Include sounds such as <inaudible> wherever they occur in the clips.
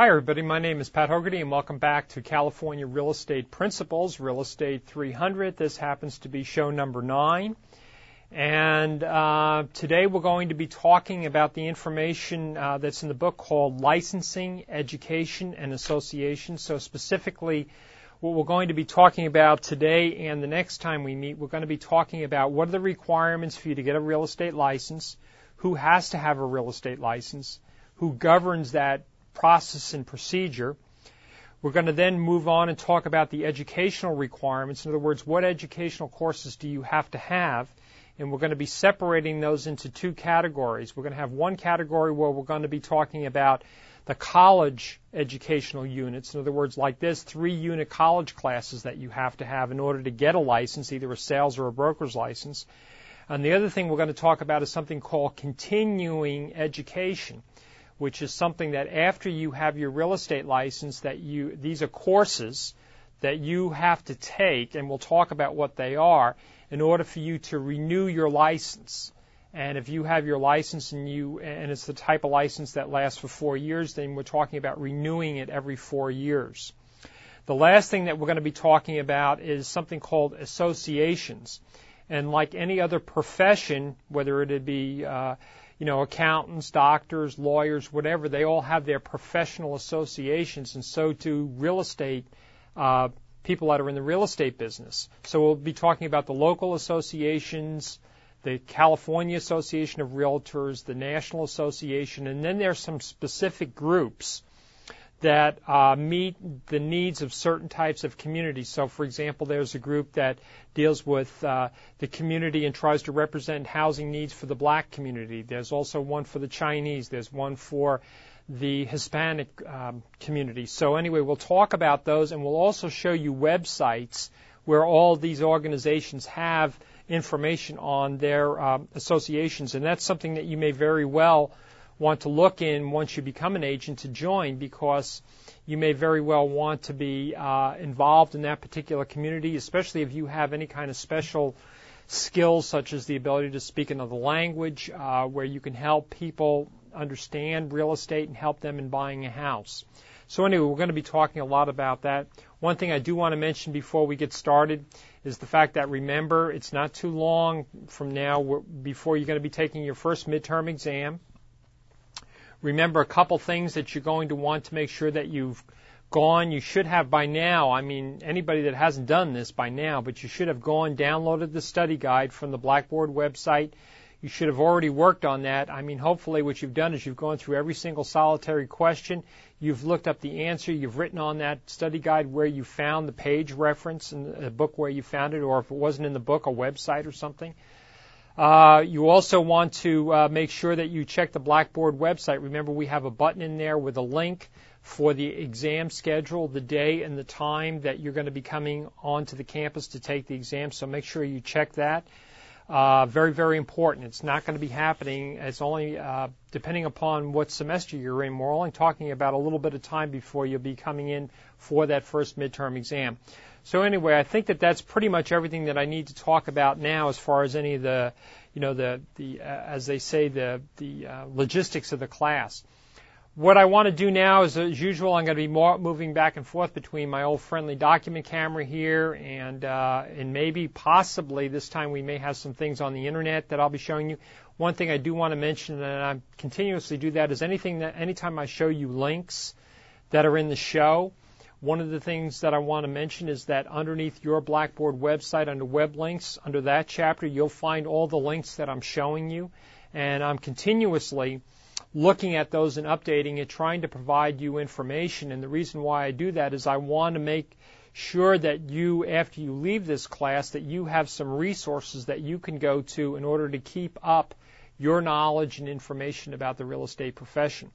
Hi, everybody. My name is Pat Hogarty, and welcome back to California Real Estate Principles, Real Estate 300. This happens to be show number nine. And uh, today we're going to be talking about the information uh, that's in the book called Licensing, Education, and Association. So, specifically, what we're going to be talking about today and the next time we meet, we're going to be talking about what are the requirements for you to get a real estate license, who has to have a real estate license, who governs that process and procedure. We're going to then move on and talk about the educational requirements. In other words, what educational courses do you have to have? and we're going to be separating those into two categories. We're going to have one category where we're going to be talking about the college educational units. In other words, like this, three unit college classes that you have to have in order to get a license, either a sales or a broker's license. And the other thing we're going to talk about is something called continuing education, which is something that after you have your real estate license, that you, these are courses that you have to take, and we'll talk about what they are in order for you to renew your license. And if you have your license and you and it's the type of license that lasts for four years, then we're talking about renewing it every four years. The last thing that we're going to be talking about is something called associations. And like any other profession, whether it be uh, you know accountants, doctors, lawyers, whatever, they all have their professional associations, and so do real estate uh, people that are in the real estate business. So we'll be talking about the local associations, the California Association of Realtors, the National Association, and then there's some specific groups that uh, meet the needs of certain types of communities. So, for example, there's a group that deals with uh, the community and tries to represent housing needs for the black community. There's also one for the Chinese. There's one for the Hispanic um, community. So anyway, we'll talk about those, and we'll also show you websites where all these organizations have information on their um, associations, and that's something that you may very well want to look in once you become an agent to join because you may very well want to be uh, involved in that particular community, especially if you have any kind of special skills such as the ability to speak another language, uh, where you can help people understand real estate and help them in buying a house. So anyway, we're going to be talking a lot about that. One thing I do want to mention before we get started is the fact that remember, it's not too long from now before you're going to be taking your first midterm exam. Remember a couple things that you're going to want to make sure that you've gone, you should have by now, I mean, anybody that hasn't done this by now, but you should have gone, downloaded the study guide from the Blackboard website you should have already worked on that. I mean, hopefully what you've done is you've gone through every single solitary question. You've looked up the answer. You've written on that study guide where you found the page reference in the book where you found it, or if it wasn't in the book, a website or something. You also want to uh, make sure that you check the Blackboard website. Remember, we have a button in there with a link for the exam schedule, the day and the time that you're going to be coming onto the campus to take the exam. So make sure you check that. Uh, very, very important. It's not going to be happening. It's only uh, depending upon what semester you're in. We're only talking about a little bit of time before you'll be coming in for that first midterm exam. So anyway, I think that that's pretty much everything that I need to talk about now as far as any of the, you know, the the uh, as they say the the uh, logistics of the class. What I want to do now is, as usual, I'm going to be more, moving back and forth between my old friendly document camera here and uh, and maybe possibly this time we may have some things on the internet that I'll be showing you. One thing I do want to mention, and I continuously do that, is anything that anytime I show you links that are in the show. One of the things that I want to mention is that underneath your Blackboard website, under web links, under that chapter, you'll find all the links that I'm showing you. And I'm continuously looking at those and updating it, trying to provide you information. And the reason why I do that is I want to make sure that you, after you leave this class, that you have some resources that you can go to in order to keep up your knowledge and information about the real estate profession.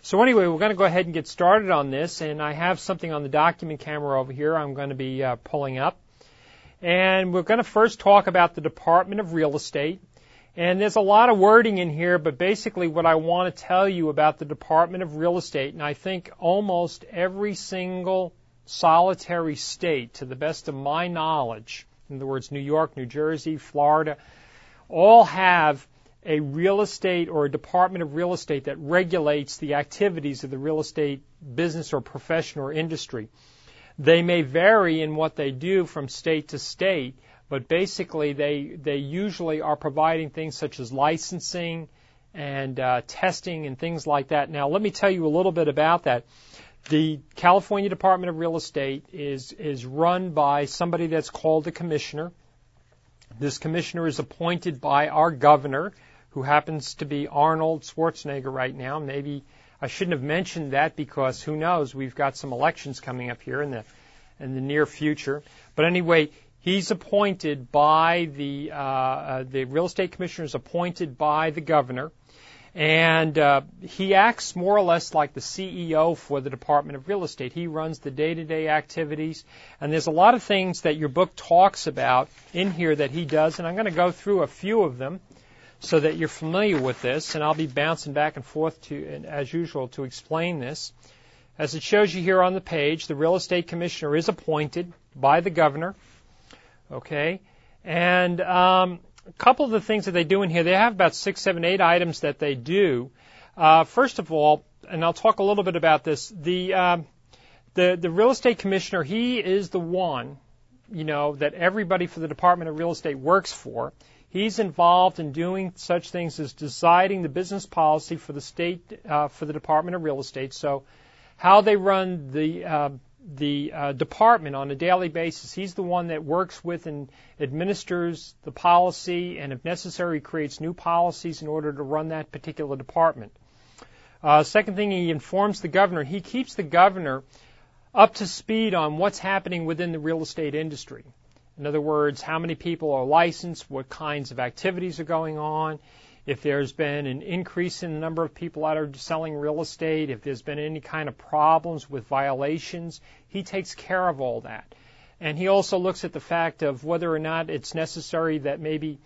So anyway, we're going to go ahead and get started on this, and I have something on the document camera over here I'm going to be uh, pulling up. And we're going to first talk about the Department of Real Estate. And there's a lot of wording in here, but basically what I want to tell you about the Department of Real Estate, and I think almost every single solitary state, to the best of my knowledge, in other words, New York, New Jersey, Florida, all have a real estate or a department of real estate that regulates the activities of the real estate business or profession or industry. They may vary in what they do from state to state, but basically they they usually are providing things such as licensing and uh, testing and things like that. Now, let me tell you a little bit about that. The California Department of Real Estate is is run by somebody that's called a commissioner. This commissioner is appointed by our governor, who happens to be Arnold Schwarzenegger right now. Maybe I shouldn't have mentioned that because who knows? We've got some elections coming up here in the in the near future. But anyway, he's appointed by the uh, uh, the real estate commissioner is appointed by the governor, and uh, he acts more or less like the CEO for the Department of Real Estate. He runs the day-to-day activities, and there's a lot of things that your book talks about in here that he does, and I'm going to go through a few of them so that you're familiar with this, and I'll be bouncing back and forth to, as usual, to explain this. As it shows you here on the page, the real estate commissioner is appointed by the governor. Okay, and um, a couple of the things that they do in here, they have about six, seven, eight items that they do. Uh, first of all, and I'll talk a little bit about this. The uh, the the real estate commissioner, he is the one, you know, that everybody for the Department of Real Estate works for. He's involved in doing such things as deciding the business policy for the state, uh, for the Department of Real Estate. So, how they run the uh, the uh, department on a daily basis. He's the one that works with and administers the policy, and if necessary, creates new policies in order to run that particular department. Uh, second thing, he informs the governor. He keeps the governor up to speed on what's happening within the real estate industry. In other words, how many people are licensed, what kinds of activities are going on, if there's been an increase in the number of people out there selling real estate, if there's been any kind of problems with violations, he takes care of all that. And he also looks at the fact of whether or not it's necessary that maybe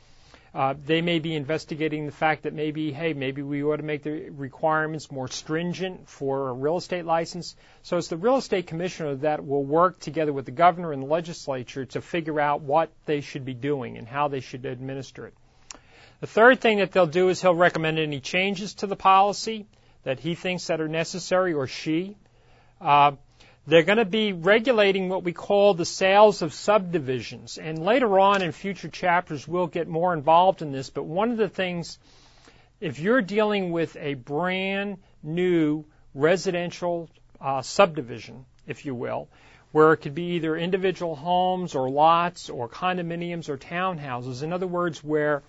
uh, they may be investigating the fact that maybe, hey, maybe we ought to make the requirements more stringent for a real estate license. So it's the real estate commissioner that will work together with the governor and the legislature to figure out what they should be doing and how they should administer it. The third thing that they'll do is he'll recommend any changes to the policy that he thinks that are necessary or she. Uh, they're going to be regulating what we call the sales of subdivisions. And later on in future chapters, we'll get more involved in this. But one of the things, if you're dealing with a brand new residential uh, subdivision, if you will, where it could be either individual homes or lots or condominiums or townhouses, in other words, where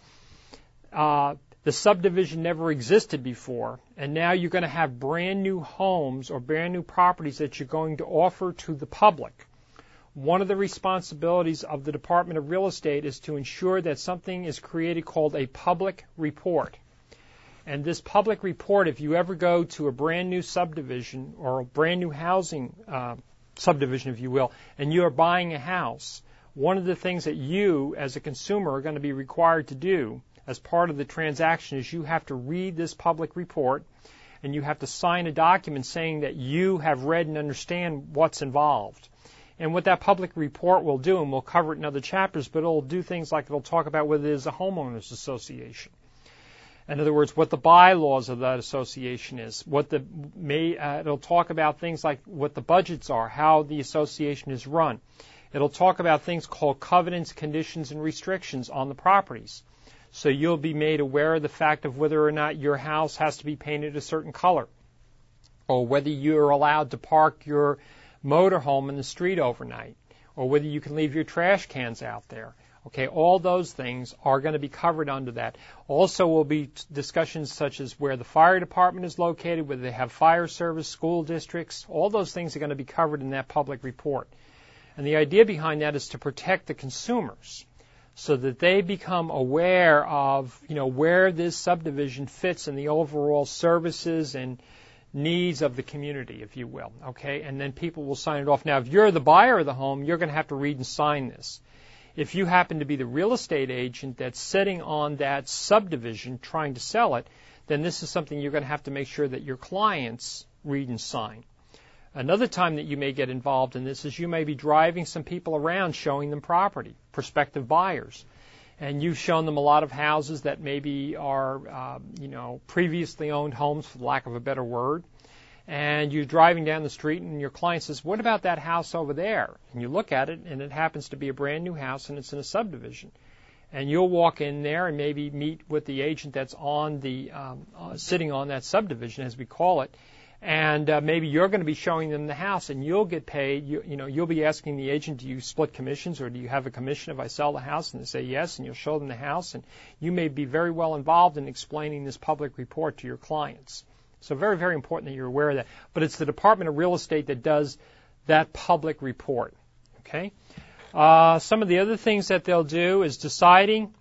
uh, the subdivision never existed before, and now you're going to have brand new homes or brand new properties that you're going to offer to the public. One of the responsibilities of the Department of Real Estate is to ensure that something is created called a public report. And this public report, if you ever go to a brand new subdivision or a brand new housing uh, subdivision, if you will, and you are buying a house, one of the things that you, as a consumer, are going to be required to do as part of the transaction is you have to read this public report and you have to sign a document saying that you have read and understand what's involved. And what that public report will do, and we'll cover it in other chapters, but it'll do things like it'll talk about whether it is a homeowners association. In other words, what the bylaws of that association is, what the may, uh, it'll talk about things like what the budgets are, how the association is run. It'll talk about things called covenants, conditions, and restrictions on the properties. So you'll be made aware of the fact of whether or not your house has to be painted a certain color, or whether you're allowed to park your motorhome in the street overnight, or whether you can leave your trash cans out there. Okay, all those things are going to be covered under that. Also will be discussions such as where the fire department is located, whether they have fire service, school districts, all those things are going to be covered in that public report. And the idea behind that is to protect the consumers so that they become aware of, you know, where this subdivision fits in the overall services and needs of the community, if you will. Okay, and then people will sign it off. Now, if you're the buyer of the home, you're going to have to read and sign this. If you happen to be the real estate agent that's sitting on that subdivision trying to sell it, then this is something you're going to have to make sure that your clients read and sign. Another time that you may get involved in this is you may be driving some people around showing them property, prospective buyers. and you've shown them a lot of houses that maybe are, uh, you know, previously owned homes, for lack of a better word. And you're driving down the street, and your client says, "What about that house over there?" And you look at it, and it happens to be a brand new house, and it's in a subdivision. And you'll walk in there and maybe meet with the agent that's on the um, uh, sitting on that subdivision, as we call it, and uh, maybe you're going to be showing them the house and you'll get paid you, you know you'll be asking the agent do you split commissions or do you have a commission if I sell the house? And they say yes and you'll show them the house. And you may be very well involved in explaining this public report to your clients. So very very important that you're aware of that. But it's the Department of Real Estate that does that public report okay? Uh, some of the other things that they'll do is deciding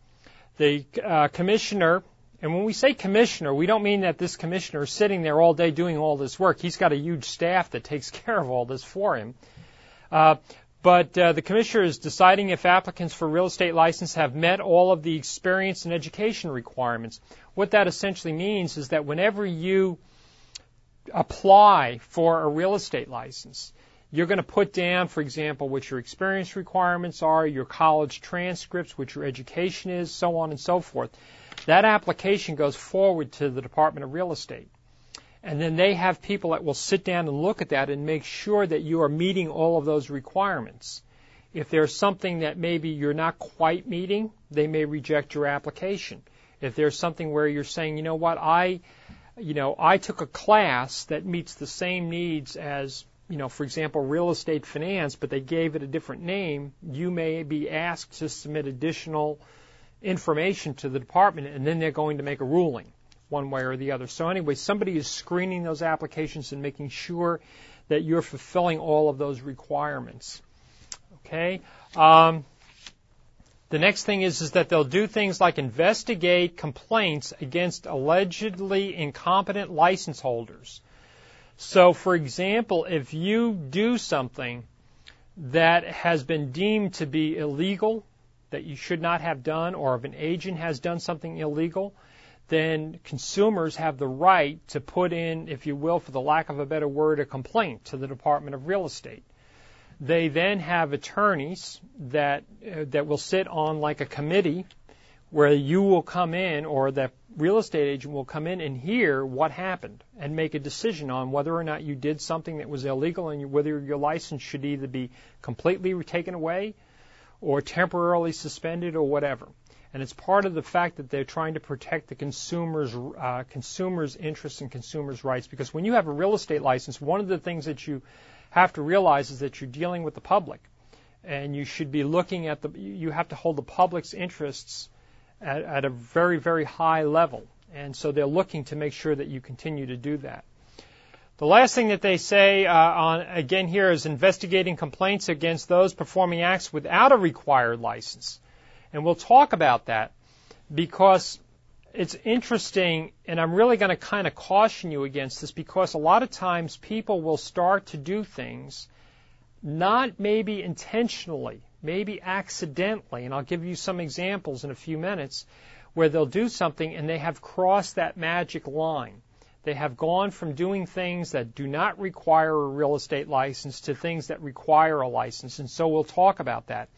the uh, commissioner and when we say commissioner, we don't mean that this commissioner is sitting there all day doing all this work. He's got a huge staff that takes <laughs> care of all this for him. Uh, but uh, the commissioner is deciding if applicants for real estate license have met all of the experience and education requirements. What that essentially means is that whenever you apply for a real estate license, you're going to put down, for example, what your experience requirements are, your college transcripts, what your education is, so on and so forth. That application goes forward to the Department of Real Estate. And then they have people that will sit down and look at that and make sure that you are meeting all of those requirements. If there's something that maybe you're not quite meeting, they may reject your application. If there's something where you're saying, you know what, I, you know, I took a class that meets the same needs as, you know, for example, real estate finance, but they gave it a different name, you may be asked to submit additional information to the department, and then they're going to make a ruling one way or the other. So anyway, somebody is screening those applications and making sure that you're fulfilling all of those requirements. Okay. Um, the next thing is, is that they'll do things like investigate complaints against allegedly incompetent license holders. So, for example, if you do something that has been deemed to be illegal that you should not have done, or if an agent has done something illegal, then consumers have the right to put in, if you will, for the lack of a better word, a complaint to the Department of Real Estate. They then have attorneys that uh, that will sit on like a committee where you will come in or the real estate agent will come in and hear what happened and make a decision on whether or not you did something that was illegal and whether your license should either be completely taken away or temporarily suspended or whatever. And it's part of the fact that they're trying to protect the consumers' uh, consumers' interests and consumers' rights. Because when you have a real estate license, one of the things that you have to realize is that you're dealing with the public, and you should be looking at the. You have to hold the public's interests at, at a very very high level, and so they're looking to make sure that you continue to do that. The last thing that they say uh, on again here is investigating complaints against those performing acts without a required license. And we'll talk about that because it's interesting and I'm really going to kind of caution you against this because a lot of times people will start to do things not maybe intentionally, maybe accidentally, and I'll give you some examples in a few minutes where they'll do something and they have crossed that magic line. They have gone from doing things that do not require a real estate license to things that require a license, and so we'll talk about that.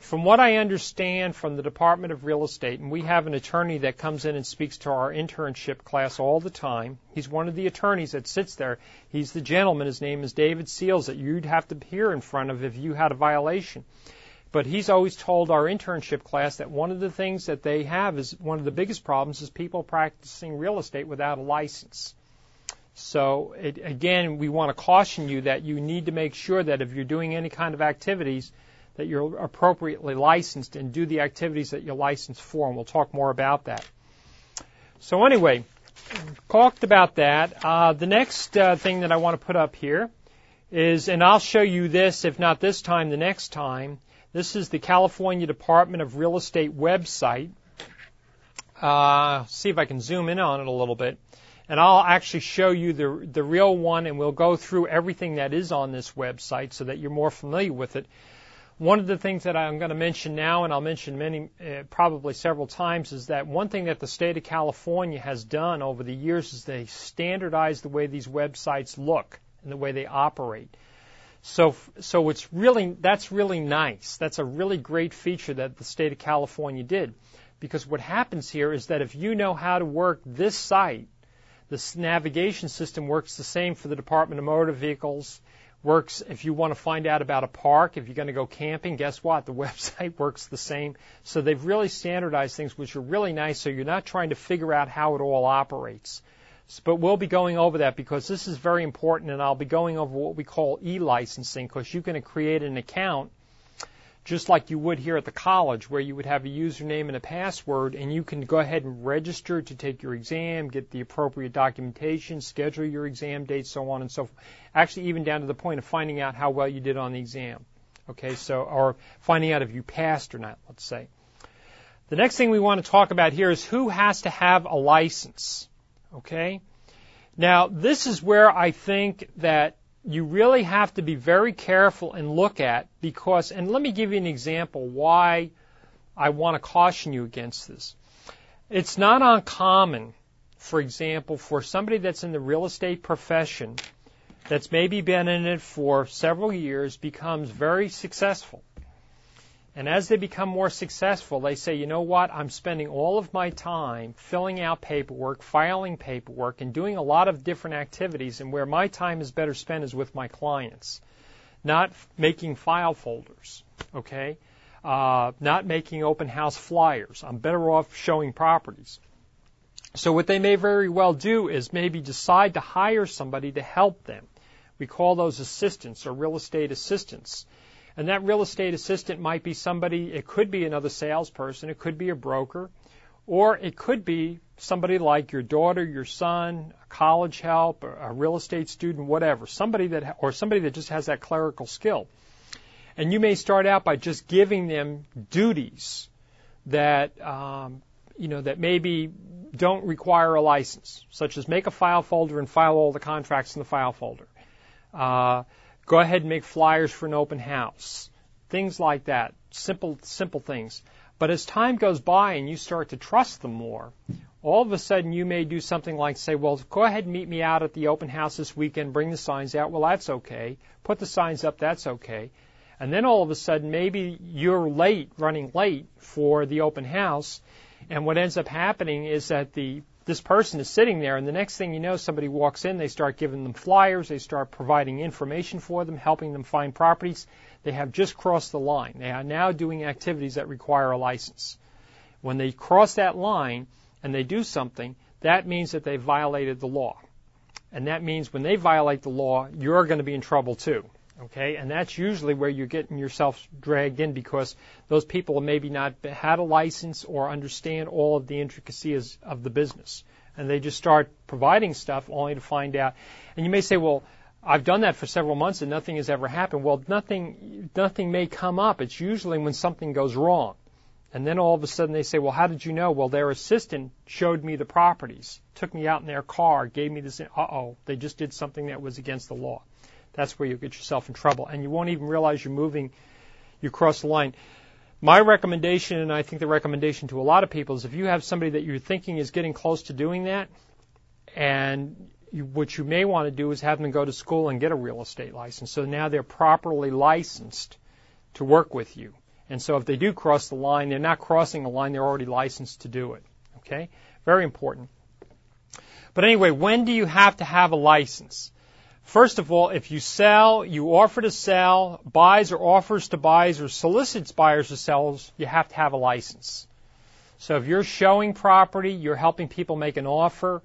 From what I understand from the Department of Real Estate, and we have an attorney that comes in and speaks to our internship class all the time. He's one of the attorneys that sits there. He's the gentleman. His name is David Seals that you'd have to appear in front of if you had a violation. But he's always told our internship class that one of the things that they have is one of the biggest problems is people practicing real estate without a license. So it, again, we want to caution you that you need to make sure that if you're doing any kind of activities, that you're appropriately licensed and do the activities that you're licensed for, and we'll talk more about that. So anyway, talked about that. Uh, the next uh, thing that I want to put up here is, and I'll show you this, if not this time, the next time, this is the California Department of Real Estate website. Uh, see if I can zoom in on it a little bit. And I'll actually show you the, the real one and we'll go through everything that is on this website so that you're more familiar with it. One of the things that I'm going to mention now, and I'll mention many, uh, probably several times, is that one thing that the state of California has done over the years is they standardize the way these websites look and the way they operate. So, so it's really, that's really nice. That's a really great feature that the state of California did. Because what happens here is that if you know how to work this site, this navigation system works the same for the Department of Motor Vehicles, works if you want to find out about a park, if you're going to go camping, guess what? The <laughs> website works the same. So they've really standardized things, which are really nice. So you're not trying to figure out how it all operates. But we'll be going over that because this is very important, and I'll be going over what we call e-licensing because you can create an account just like you would here at the college where you would have a username and a password and you can go ahead and register to take your exam, get the appropriate documentation, schedule your exam date, so on and so forth. Actually, even down to the point of finding out how well you did on the exam. Okay, so, or finding out if you passed or not, let's say. The next thing we want to talk about here is who has to have a license. Okay? Now, this is where I think that you really have to be very careful and look at because, and let me give you an example why I want to caution you against this. It's not uncommon, for example, for somebody that's in the real estate profession that's maybe been in it for several years becomes very successful and as they become more successful, they say, you know what, I'm spending all of my time filling out paperwork, filing paperwork, and doing a lot of different activities, and where my time is better spent is with my clients, not making file folders, okay? Uh, not making open house flyers. I'm better off showing properties. So what they may very well do is maybe decide to hire somebody to help them. We call those assistants or real estate assistants. And that real estate assistant might be somebody, it could be another salesperson, it could be a broker, or it could be somebody like your daughter, your son, a college help, a real estate student, whatever, somebody that, or somebody that just has that clerical skill. And you may start out by just giving them duties that, um, you know, that maybe don't require a license, such as make a file folder and file all the contracts in the file folder. Uh, Go ahead and make flyers for an open house. Things like that. Simple, simple things. But as time goes by and you start to trust them more, all of a sudden you may do something like say, well, go ahead and meet me out at the open house this weekend, bring the signs out. Well, that's okay. Put the signs up, that's okay. And then all of a sudden maybe you're late, running late for the open house. And what ends up happening is that the this person is sitting there, and the next thing you know, somebody walks in, they start giving them flyers, they start providing information for them, helping them find properties. They have just crossed the line. They are now doing activities that require a license. When they cross that line and they do something, that means that they violated the law. And that means when they violate the law, you're going to be in trouble too. Okay, and that's usually where you're getting yourself dragged in because those people maybe not had a license or understand all of the intricacies of the business, and they just start providing stuff only to find out. And you may say, well, I've done that for several months and nothing has ever happened. Well, nothing, nothing may come up. It's usually when something goes wrong. And then all of a sudden they say, well, how did you know? Well, their assistant showed me the properties, took me out in their car, gave me this. Uh oh, they just did something that was against the law that's where you'll get yourself in trouble. And you won't even realize you're moving, you cross the line. My recommendation, and I think the recommendation to a lot of people, is if you have somebody that you're thinking is getting close to doing that, and you, what you may want to do is have them go to school and get a real estate license. So now they're properly licensed to work with you. And so if they do cross the line, they're not crossing the line, they're already licensed to do it. Okay? Very important. But anyway, when do you have to have a license? First of all, if you sell, you offer to sell, buys or offers to buys or solicits buyers or sellers, you have to have a license. So if you're showing property, you're helping people make an offer,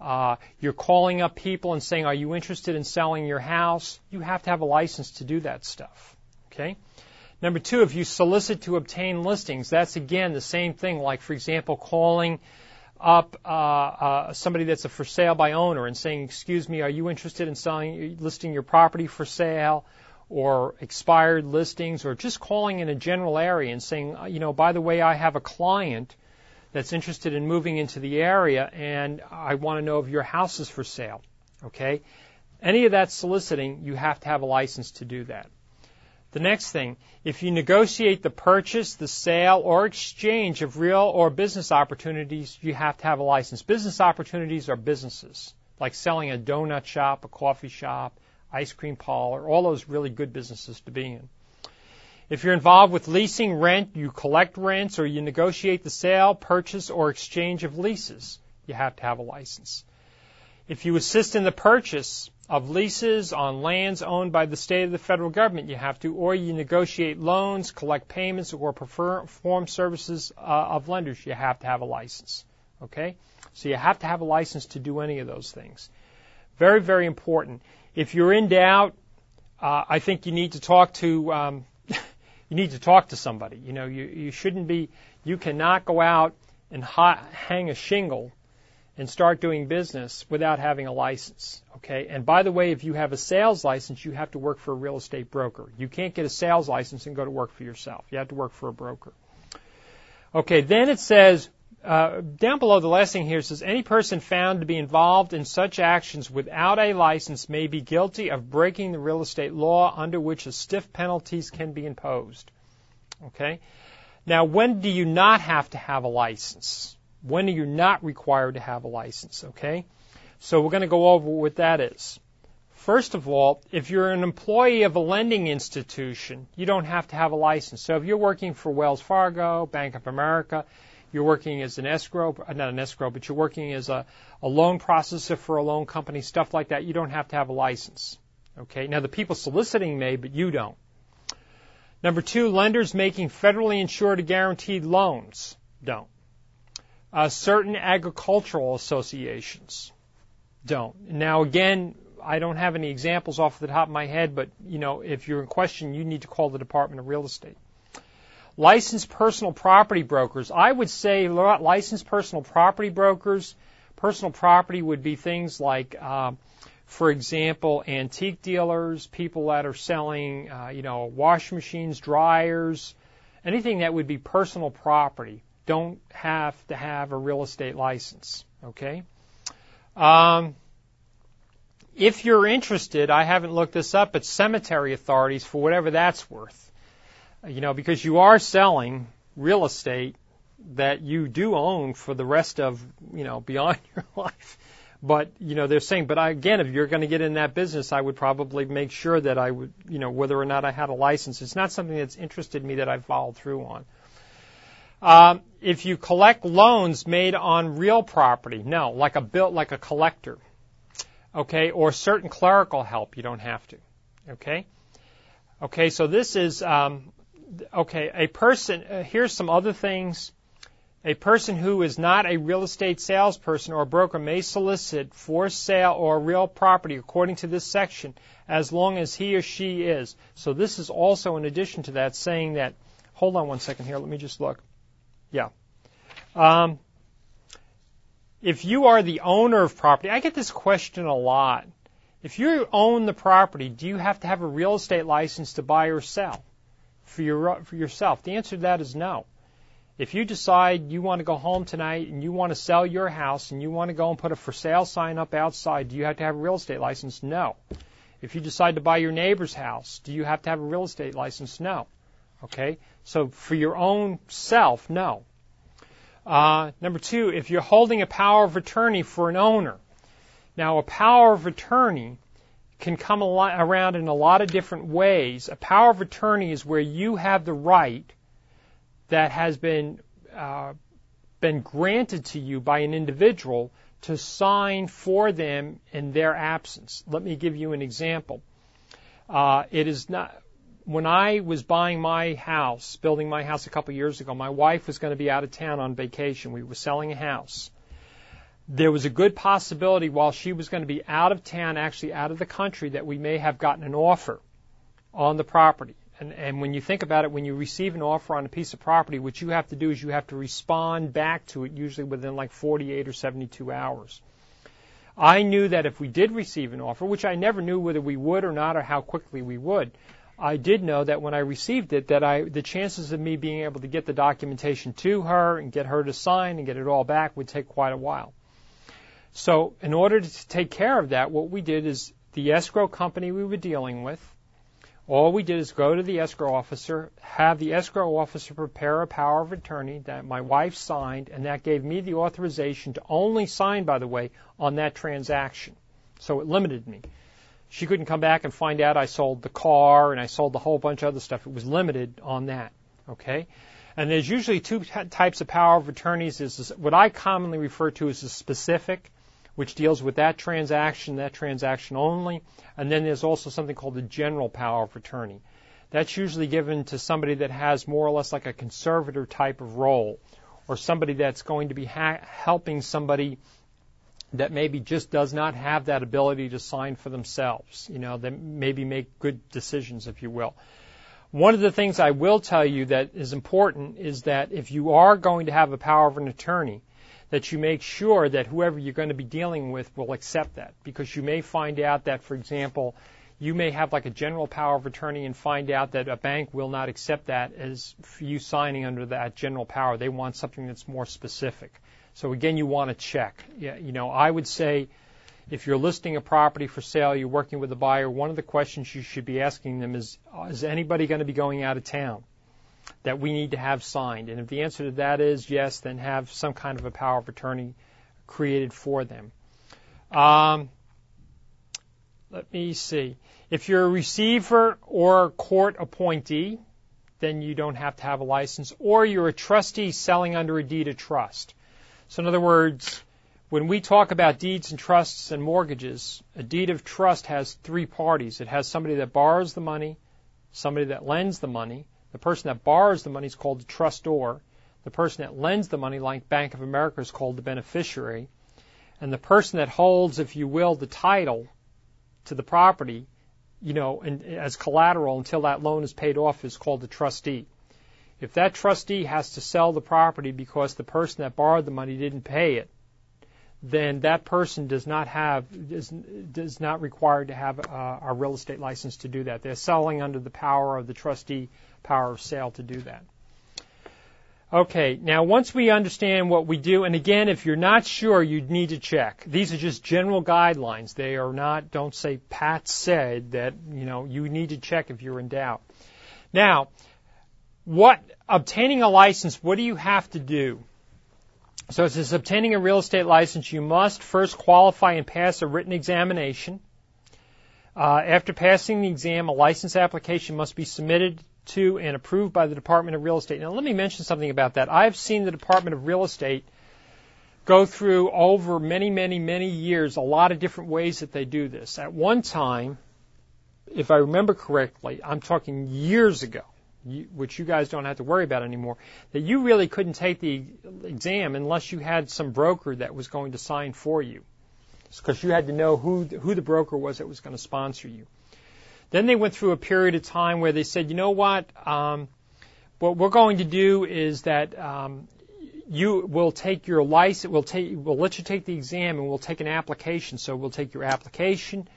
uh, you're calling up people and saying, are you interested in selling your house? You have to have a license to do that stuff. Okay? Number two, if you solicit to obtain listings, that's again the same thing, like for example, calling up uh, uh, somebody that's a for sale by owner and saying, "Excuse me, are you interested in selling, listing your property for sale?" or expired listings, or just calling in a general area and saying, uh, you know, by the way, I have a client that's interested in moving into the area and I want to know if your house is for sale. Okay? Any of that soliciting, you have to have a license to do that. The next thing, if you negotiate the purchase, the sale, or exchange of real or business opportunities, you have to have a license. Business opportunities are businesses, like selling a donut shop, a coffee shop, ice cream parlor, all those really good businesses to be in. If you're involved with leasing, rent, you collect rents, or you negotiate the sale, purchase, or exchange of leases, you have to have a license. If you assist in the purchase of leases on lands owned by the state or the federal government, you have to, or you negotiate loans, collect payments, or perform services uh, of lenders, you have to have a license. Okay? So you have to have a license to do any of those things. Very, very important. If you're in doubt, uh, I think you need to talk to um, <laughs> you need to talk to somebody. You know, you, you shouldn't be, you cannot go out and ha- hang a shingle and start doing business without having a license. Okay. And by the way, if you have a sales license, you have to work for a real estate broker. You can't get a sales license and go to work for yourself. You have to work for a broker. Okay. Then it says, uh, down below the last thing here says any person found to be involved in such actions without a license may be guilty of breaking the real estate law under which stiff penalties can be imposed. Okay? Now, when do you not have to have a license? When are you not required to have a license? Okay? So we're going to go over what that is. First of all, if you're an employee of a lending institution, you don't have to have a license. So if you're working for Wells Fargo, Bank of America, you're working as an escrow, uh, not an escrow, but you're working as a, a loan processor for a loan company, stuff like that, you don't have to have a license. Okay? Now the people soliciting may, but you don't. Number two, lenders making federally insured guaranteed loans don't. Uh, certain agricultural associations don't. Now again, I don't have any examples off the top of my head, but you know, if you're in question, you need to call the Department of Real Estate. Licensed personal property brokers. I would say licensed personal property brokers. Personal property would be things like, uh, for example, antique dealers, people that are selling, uh, you know, washing machines, dryers, anything that would be personal property. Don't have to have a real estate license. Okay. Um, if you're interested, I haven't looked this up, but cemetery authorities, for whatever that's worth, you know, because you are selling real estate that you do own for the rest of, you know, beyond <laughs> your life. But, you know, they're saying, but I, again, if you're going to get in that business, I would probably make sure that I would, you know, whether or not I had a license. It's not something that's interested me that I've followed through on. Um, if you collect loans made on real property, no, like a bill, like a collector, okay, or certain clerical help, you don't have to, okay. Okay, so this is um, okay, a person, uh, here's some other things. A person who is not a real estate salesperson or broker may solicit for sale or real property according to this section as long as he or she is. So this is also in addition to that saying that, hold on one second here, let me just look. Yeah. Um, if you are the owner of property, I get this question a lot. If you own the property, do you have to have a real estate license to buy or sell? for, your, for yourself? The answer to that is no. If you decide you want to go home tonight and you want to sell your house and you want to go and put a for sale sign up outside, do you have to have a real estate license? No. If you decide to buy your neighbor's house, do you have to have a real estate license? No. Okay? So for your own self, no. Uh, number two, if you're holding a power of attorney for an owner. Now, a power of attorney can come around in a lot of different ways. A power of attorney is where you have the right that has been uh, been granted to you by an individual to sign for them in their absence. Let me give you an example. Uh, it is not when I was buying my house, building my house a couple years ago. My wife was going to be out of town on vacation. We were selling a house there was a good possibility while she was going to be out of town, actually out of the country, that we may have gotten an offer on the property. And, and when you think about it, when you receive an offer on a piece of property, what you have to do is you have to respond back to it usually within like 48 or 72 hours. I knew that if we did receive an offer, which I never knew whether we would or not or how quickly we would, I did know that when I received it, that I, the chances of me being able to get the documentation to her and get her to sign and get it all back would take quite a while. So in order to take care of that, what we did is the escrow company we were dealing with, all we did is go to the escrow officer, have the escrow officer prepare a power of attorney that my wife signed, and that gave me the authorization to only sign, by the way, on that transaction. So it limited me. She couldn't come back and find out I sold the car and I sold a whole bunch of other stuff. It was limited on that. Okay? And there's usually two types of power of attorneys. Is what I commonly refer to as a specific, which deals with that transaction, that transaction only. And then there's also something called the general power of attorney. That's usually given to somebody that has more or less like a conservator type of role, or somebody that's going to be ha- helping somebody that maybe just does not have that ability to sign for themselves. You know, that maybe make good decisions, if you will. One of the things I will tell you that is important is that if you are going to have a power of an attorney, that you make sure that whoever you're going to be dealing with will accept that. Because you may find out that, for example, you may have like a general power of attorney and find out that a bank will not accept that as you signing under that general power. They want something that's more specific. So again, you want to check. Yeah, you know, I would say if you're listing a property for sale, you're working with a buyer, one of the questions you should be asking them is, is anybody going to be going out of town that we need to have signed? And if the answer to that is yes, then have some kind of a power of attorney created for them. Um, let me see. If you're a receiver or a court appointee, then you don't have to have a license, or you're a trustee selling under a deed of trust. So in other words, when we talk about deeds and trusts and mortgages, a deed of trust has three parties. It has somebody that borrows the money, somebody that lends the money. The person that borrows the money is called the trustor. The person that lends the money, like Bank of America, is called the beneficiary. And the person that holds, if you will, the title to the property, you know, and, as collateral until that loan is paid off is called the trustee. If that trustee has to sell the property because the person that borrowed the money didn't pay it, then that person does not have does not required to have a, a real estate license to do that. They're selling under the power of the trustee power of sale to do that. Okay, now once we understand what we do, and again, if you're not sure, you need to check. These are just general guidelines. They are not, don't say Pat said that, you know, you need to check if you're in doubt. Now, what obtaining a license, what do you have to do? So it says obtaining a real estate license, you must first qualify and pass a written examination. Uh, after passing the exam, a license application must be submitted to and approved by the Department of Real Estate. Now, let me mention something about that. I've seen the Department of Real Estate go through over many, many, many years a lot of different ways that they do this. At one time, if I remember correctly, I'm talking years ago, you, which you guys don't have to worry about anymore, that you really couldn't take the exam unless you had some broker that was going to sign for you. Because you had to know who, the, who the broker was that was going to sponsor you. Then they went through a period of time where they said, you know what, um, what we're going to do is that um, you will take your license, we'll, take, we'll let you take the exam and we'll take an application. So we'll take your application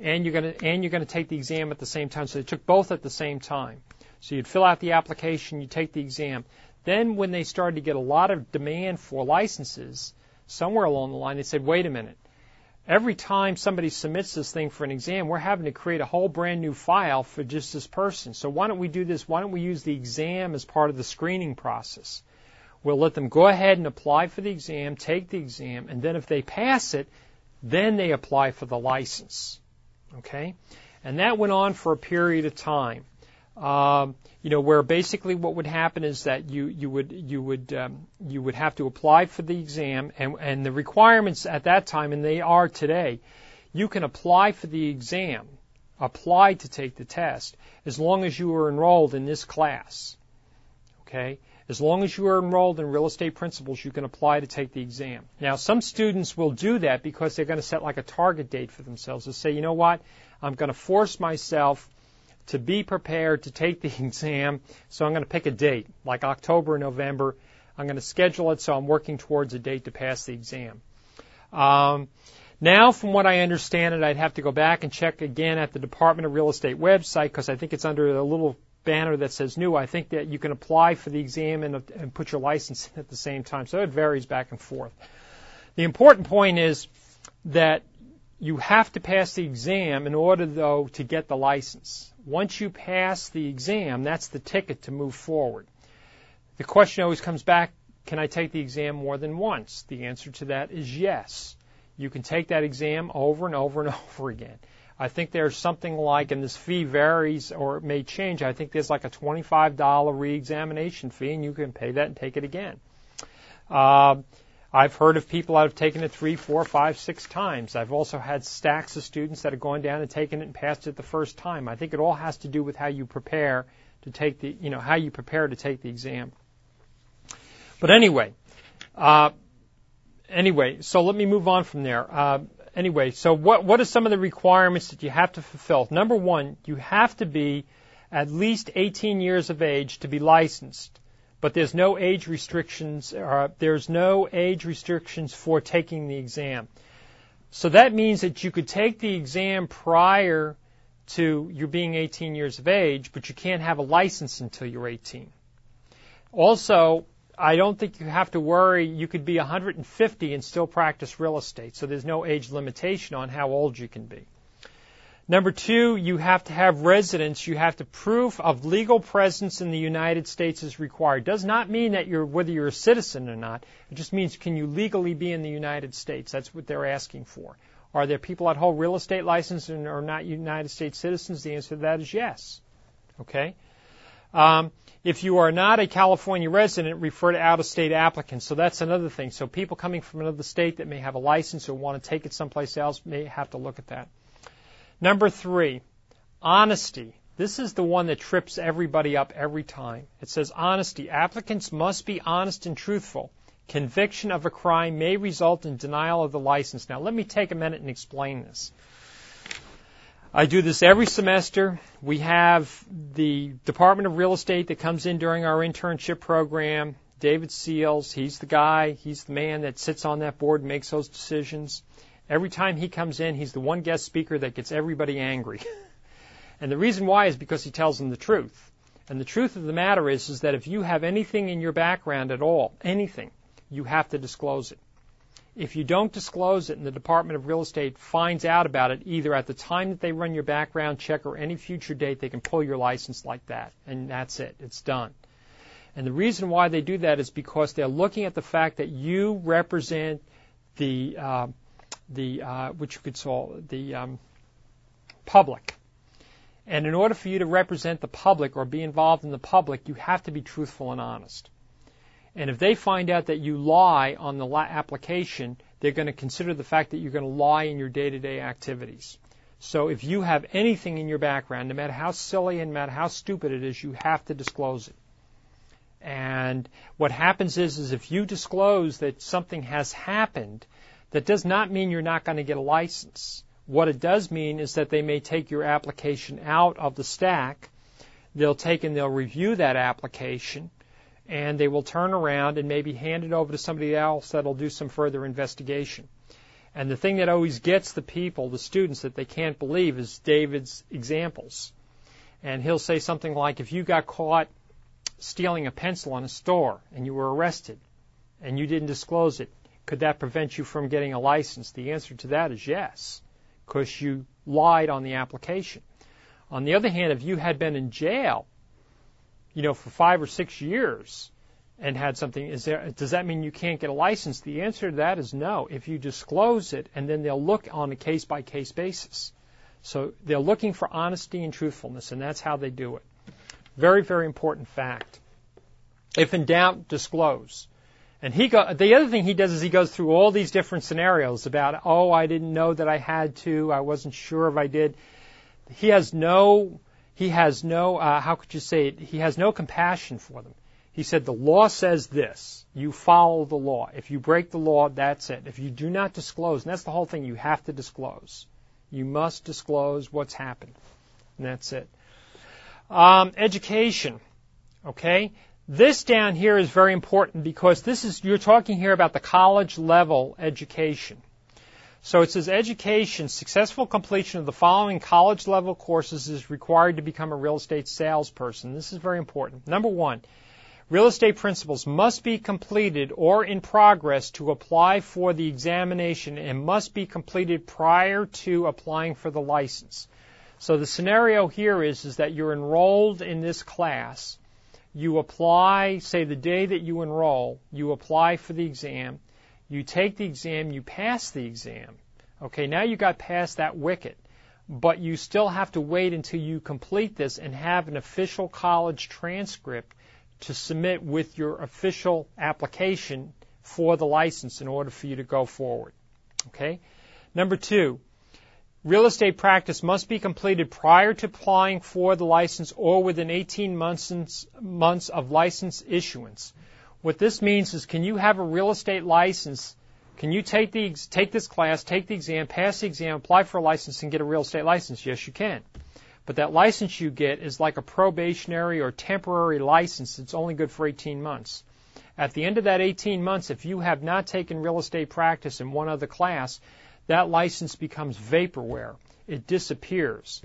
and you're going to and you're going to take the exam at the same time. So they took both at the same time. So you'd fill out the application, you take the exam. Then when they started to get a lot of demand for licenses, somewhere along the line they said, wait a minute. Every time somebody submits this thing for an exam, we're having to create a whole brand new file for just this person. So why don't we do this? Why don't we use the exam as part of the screening process? We'll let them go ahead and apply for the exam, take the exam, and then if they pass it, then they apply for the license. Okay? And that went on for a period of time um, you know, where basically what would happen is that you you would you would um, you would have to apply for the exam, and and the requirements at that time, and they are today, you can apply for the exam, apply to take the test, as long as you are enrolled in this class. Okay. As long as you are enrolled in real estate principles, you can apply to take the exam. Now, some students will do that because they're going to set like a target date for themselves. They'll say, you know what, I'm going to force myself to be prepared to take the <laughs> exam. So I'm going to pick a date, like October, or November. I'm going to schedule it so I'm working towards a date to pass the exam. Um, now, from what I understand it, I'd have to go back and check again at the Department of Real Estate website because I think it's under a little banner that says new. I think that you can apply for the exam and, and put your license in at the same time. So it varies back and forth. The important point is that you have to pass the exam in order, though, to get the license. Once you pass the exam, that's the ticket to move forward. The question always comes back, can I take the exam more than once? The answer to that is yes. You can take that exam over and over and <laughs> over again. I think there's something like, and this fee varies or it may change. I think there's like a $25 re-examination fee, and you can pay that and take it again. Uh, I've heard of people that have taken it three, four, five, six times. I've also had stacks of students that have gone down and taken it and passed it the first time. I think it all has to do with how you prepare to take the, you know, how you prepare to take the exam. But anyway, uh, anyway, so let me move on from there. Uh, anyway, so what what are some of the requirements that you have to fulfill? Number one, you have to be at least 18 years of age to be licensed, but there's no age restrictions. Uh, there's no age restrictions for taking the exam. So that means that you could take the exam prior to you being 18 years of age, but you can't have a license until you're 18. Also, I don't think you have to worry. You could be 150 and still practice real estate, so there's no age limitation on how old you can be. Number two, you have to have residence. You have to proof of legal presence in the United States is required. Does not mean that you're whether you're a citizen or not. It just means can you legally be in the United States? That's what they're asking for. Are there people that hold real estate license and are not United States citizens? The answer to that is yes. Okay. Um, if you are not a California resident, refer to out-of-state applicants. So that's another thing. So people coming from another state that may have a license or want to take it someplace else may have to look at that. Number three, honesty. This is the one that trips everybody up every time. It says honesty. Applicants must be honest and truthful. Conviction of a crime may result in denial of the license. Now let me take a minute and explain this. I do this every semester. We have the Department of Real Estate that comes in during our internship program. David Seals, he's the guy, he's the man that sits on that board and makes those decisions. Every time he comes in, he's the one guest speaker that gets everybody angry. <laughs> and the reason why is because he tells them the truth. And the truth of the matter is, is that if you have anything in your background at all, anything, you have to disclose it. If you don't disclose it and the Department of Real Estate finds out about it, either at the time that they run your background check or any future date, they can pull your license like that. And that's it. It's done. And the reason why they do that is because they're looking at the fact that you represent the, uh, the uh, which you could call the um, public. And in order for you to represent the public or be involved in the public, you have to be truthful and honest. And if they find out that you lie on the application, they're going to consider the fact that you're going to lie in your day-to-day activities. So if you have anything in your background, no matter how silly and no matter how stupid it is, you have to disclose it. And what happens is, is if you disclose that something has happened, that does not mean you're not going to get a license. What it does mean is that they may take your application out of the stack. They'll take and they'll review that application and they will turn around and maybe hand it over to somebody else that'll do some further investigation. And the thing that always gets the people, the students, that they can't believe is David's examples. And he'll say something like, if you got caught stealing a pencil in a store and you were arrested and you didn't disclose it, could that prevent you from getting a license? The answer to that is yes, because you lied on the application. On the other hand, if you had been in jail you know, for five or six years and had something, is there, does that mean you can't get a license? The answer to that is no. If you disclose it, and then they'll look on a case by case basis. So they're looking for honesty and truthfulness, and that's how they do it. Very, very important fact. If in doubt, disclose. And he go, the other thing he does is he goes through all these different scenarios about, oh, I didn't know that I had to, I wasn't sure if I did. He has no he has no, uh, how could you say it? He has no compassion for them. He said, the law says this. You follow the law. If you break the law, that's it. If you do not disclose, and that's the whole thing, you have to disclose. You must disclose what's happened. And that's it. Um, education. Okay? This down here is very important because this is, you're talking here about the college level education. So it says education, successful completion of the following college level courses is required to become a real estate salesperson. This is very important. Number one, real estate principles must be completed or in progress to apply for the examination and must be completed prior to applying for the license. So the scenario here is, is that you're enrolled in this class. You apply, say the day that you enroll, you apply for the exam you take the exam, you pass the exam. Okay, now you got past that wicket. but you still have to wait until you complete this and have an official college transcript to submit with your official application for the license in order for you to go forward. Okay? Number two, real estate practice must be completed prior to applying for the license or within 18 months, months of license issuance. What this means is can you have a real estate license? Can you take, the, take this class, take the exam, pass the exam, apply for a license, and get a real estate license? Yes, you can. But that license you get is like a probationary or temporary license. It's only good for 18 months. At the end of that 18 months, if you have not taken real estate practice in one other class, that license becomes vaporware. It disappears.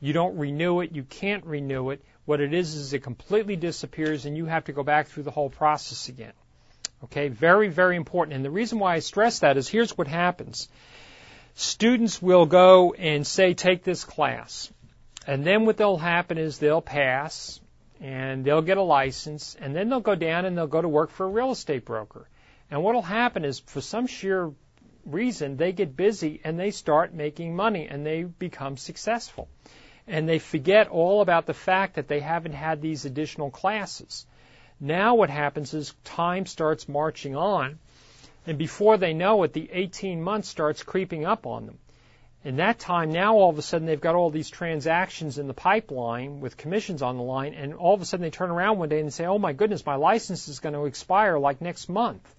You don't renew it. You can't renew it. What it is is it completely disappears and you have to go back through the whole process again. Okay, very, very important. And the reason why I stress that is here's what happens. Students will go and say, take this class. And then what will happen is they'll pass and they'll get a license and then they'll go down and they'll go to work for a real estate broker. And what will happen is for some sheer reason they get busy and they start making money and they become successful. And they forget all about the fact that they haven't had these additional classes. Now what happens is time starts marching on and before they know it the 18 months starts creeping up on them. In that time, now all of a sudden they've got all these transactions in the pipeline with commissions on the line, and all of a sudden they turn around one day and say, oh my goodness, my license is going to expire like next month.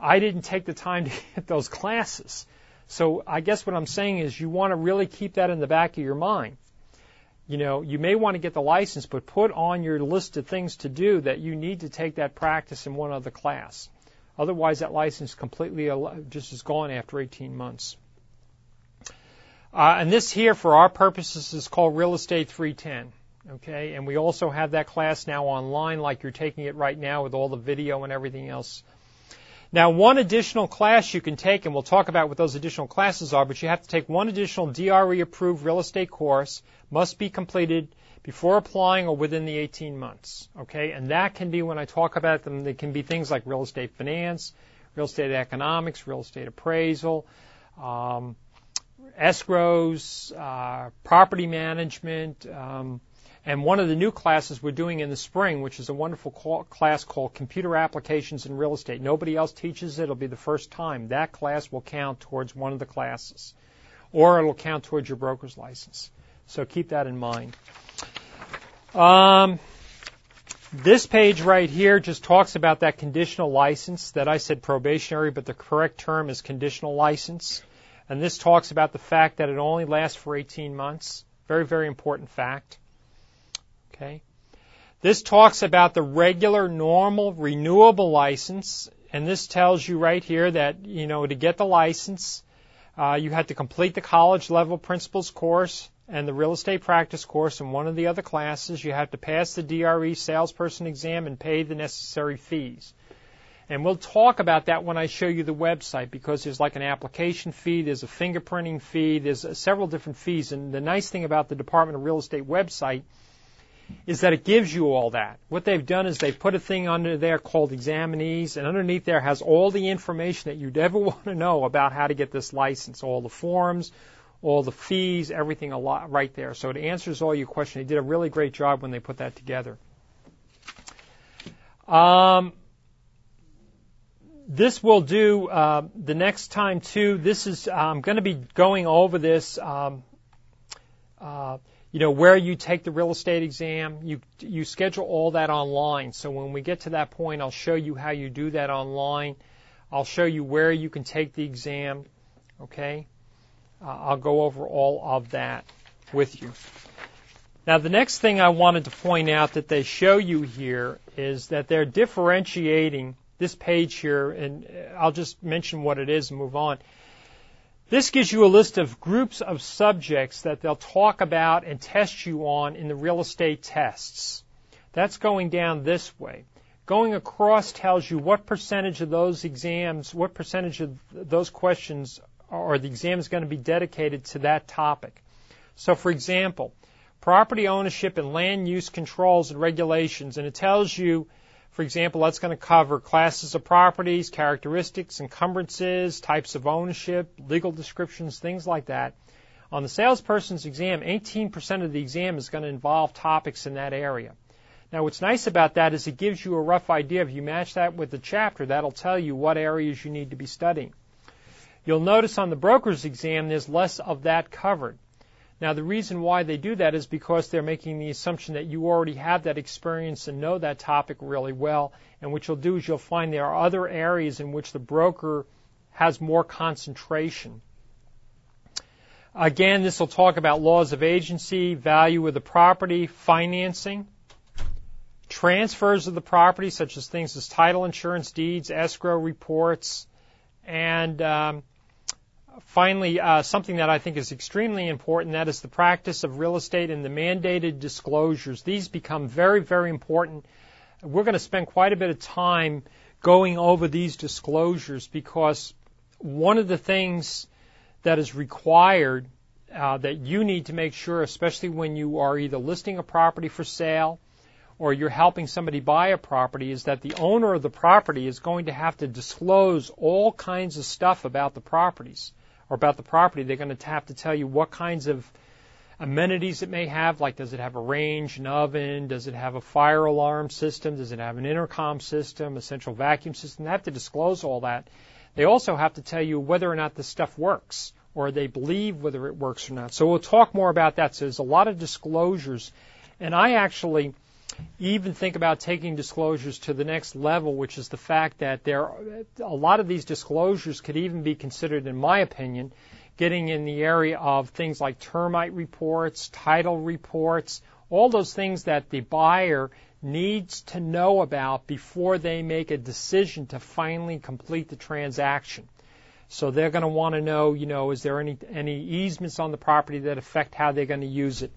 I didn't take the time to <laughs> get those classes. So I guess what I'm saying is you want to really keep that in the back of your mind. You know, you may want to get the license, but put on your list of things to do that you need to take that practice in one other class. Otherwise, that license completely just is gone after 18 months. Uh, and this here, for our purposes, is called Real Estate 310. Okay, and we also have that class now online, like you're taking it right now with all the video and everything else. Now, one additional class you can take, and we'll talk about what those additional classes are, but you have to take one additional DRE approved real estate course, must be completed before applying or within the 18 months. Okay, and that can be when I talk about them, they can be things like real estate finance, real estate economics, real estate appraisal, um, escrows, uh, property management, um, and one of the new classes we're doing in the spring, which is a wonderful call, class called Computer Applications in Real Estate. Nobody else teaches it. It'll be the first time. That class will count towards one of the classes, or it'll count towards your broker's license. So keep that in mind. Um, this page right here just talks about that conditional license that I said probationary, but the correct term is conditional license. And this talks about the fact that it only lasts for 18 months. Very, very important fact. Okay. This talks about the regular, normal, renewable license, and this tells you right here that, you know, to get the license, uh, you had to complete the college level principles course and the real estate practice course and one of the other classes. You have to pass the DRE salesperson exam and pay the necessary fees. And we'll talk about that when I show you the website because there's like an application fee, there's a fingerprinting fee, there's several different fees. And the nice thing about the Department of Real Estate website is that it gives you all that. What they've done is they've put a thing under there called examinees, and underneath there has all the information that you'd ever <laughs> want to know about how to get this license, all the forms, all the fees, everything a lot right there. So it answers all your questions. They did a really great job when they put that together. Um, this will do uh, the next time too. This is I'm going to be going over this. Um, uh, you know where you take the real estate exam. You you schedule all that online. So when we get to that point, I'll show you how you do that online. I'll show you where you can take the exam. Okay. Uh, I'll go over all of that with you. Now, the next thing I wanted to point out that they show you here is that they're differentiating this page here, and I'll just mention what it is and move on. This gives you a list of groups of subjects that they'll talk about and test you on in the real estate tests. That's going down this way. Going across tells you what percentage of those exams, what percentage of those questions or the exam is going to be dedicated to that topic. So for example, property ownership and land use controls and regulations, and it tells you for example, that's going to cover classes of properties, characteristics, encumbrances, types of ownership, legal descriptions, things like that. On the salesperson's exam, 18% of the exam is going to involve topics in that area. Now, what's nice about that is it gives you a rough idea. If you match that with the chapter, that'll tell you what areas you need to be studying. You'll notice on the broker's exam, there's less of that covered. Now, the reason why they do that is because they're making the assumption that you already have that experience and know that topic really well. And what you'll do is you'll find there are other areas in which the broker has more concentration. Again, this will talk about laws of agency, value of the property, financing, transfers of the property, such as things as title insurance deeds, escrow reports, and um, finally, uh, something that I think is extremely important, that is the practice of real estate and the mandated disclosures. These become very, very important. We're going to spend quite a bit of time going over these disclosures because one of the things that is required uh, that you need to make sure, especially when you are either listing a property for sale or you're helping somebody buy a property, is that the owner of the property is going to have to disclose all kinds of stuff about the properties or about the property. They're going to have to tell you what kinds of amenities it may have, like does it have a range, an oven, does it have a fire alarm system, does it have an intercom system, a central vacuum system. They have to disclose all that. They also have to tell you whether or not the stuff works or they believe whether it works or not. So we'll talk more about that. So there's a lot of disclosures. And I actually even think about taking disclosures to the next level, which is the fact that there a lot of these disclosures could even be considered, in my opinion, getting in the area of things like termite reports, title reports, all those things that the buyer needs to know about before they make a decision to finally complete the transaction. So they're going to want to know, you know, is there any any easements on the property that affect how they're going to use it?